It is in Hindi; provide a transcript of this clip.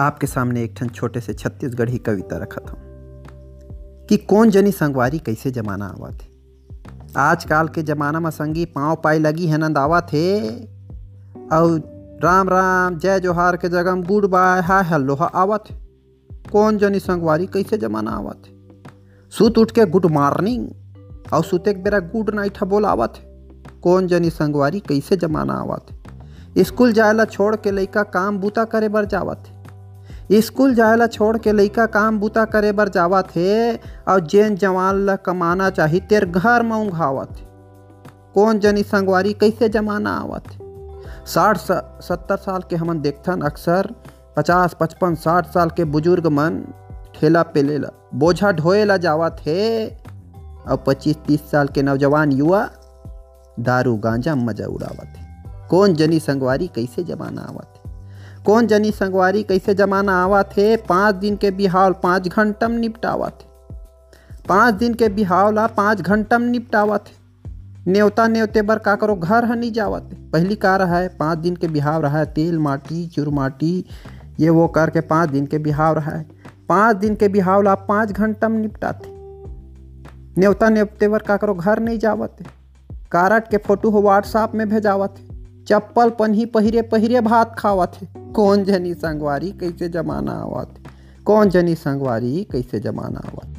आपके सामने एक ठन छोटे से छत्तीसगढ़ी कविता रखत हूँ कि कौन जनी संगवारी कैसे जमाना आवा थे आजकाल के जमाना में संगी पाँव पाई लगी है नंद आवा थे और राम राम, जय जोहार के जगह में गुड बाय, हाय हेलो आवा थे कौन जनी संगवारी कैसे जमाना आवा थे सुत उठ के गुड मॉर्निंग और सुते बेरा गुड नाइट बोल आवा थे कौन जनी संगवारी कैसे जमाना आवा थे स्कूल जायला छोड़ के लइका काम बूता करे बर जावा थे स्कूल जायला छोड़ के लइका काम बूता करे बर जावा थे और जेन जवान ला कमाना चाही तेर घर में ऊँघावा थे कौन जनी संगवारी कैसे जमाना आवा थे साठ सत्तर साल के हमन देखथन अक्सर, पचास, पचपन, साठ साल के बुज़ुर्ग मन ठेला पेले ला, बोझा ढोए ला जावा थे और पच्चीस, तीस साल के नौजवान युवा दारू गांजा मज़ा उड़ावा थे कौन जनी संगवारी कैसे जमाना आवा थे कौन जनी संगवारी कैसे जमाना आवा थे पाँच दिन के बिहाव पाँच घंटा में निपटावा थे पाँच दिन के बिहाव ला पाँच घंटा में निपटावा थे न्योता न्योते बर का करो घर ह नहीं जावत पहली का रहा है? पाँच दिन के बिहाव रहा है तेल, माटी चुरमाटी ये वो करके पाँच दिन के बिहाव रहा है। पाँच दिन के बिहाव ला पाँच घंटा में निपटाते न्योता न्योते बर का करो घर नहीं जावत कारट के फ़ोटो हो व्हाट्सएप में भेजावत चप्पल पन्ही पहिरे पहिरे भात खावत कौन जनी संगवारी कैसे जमाना आवत कौन जनी संगवारी कैसे जमाना आवत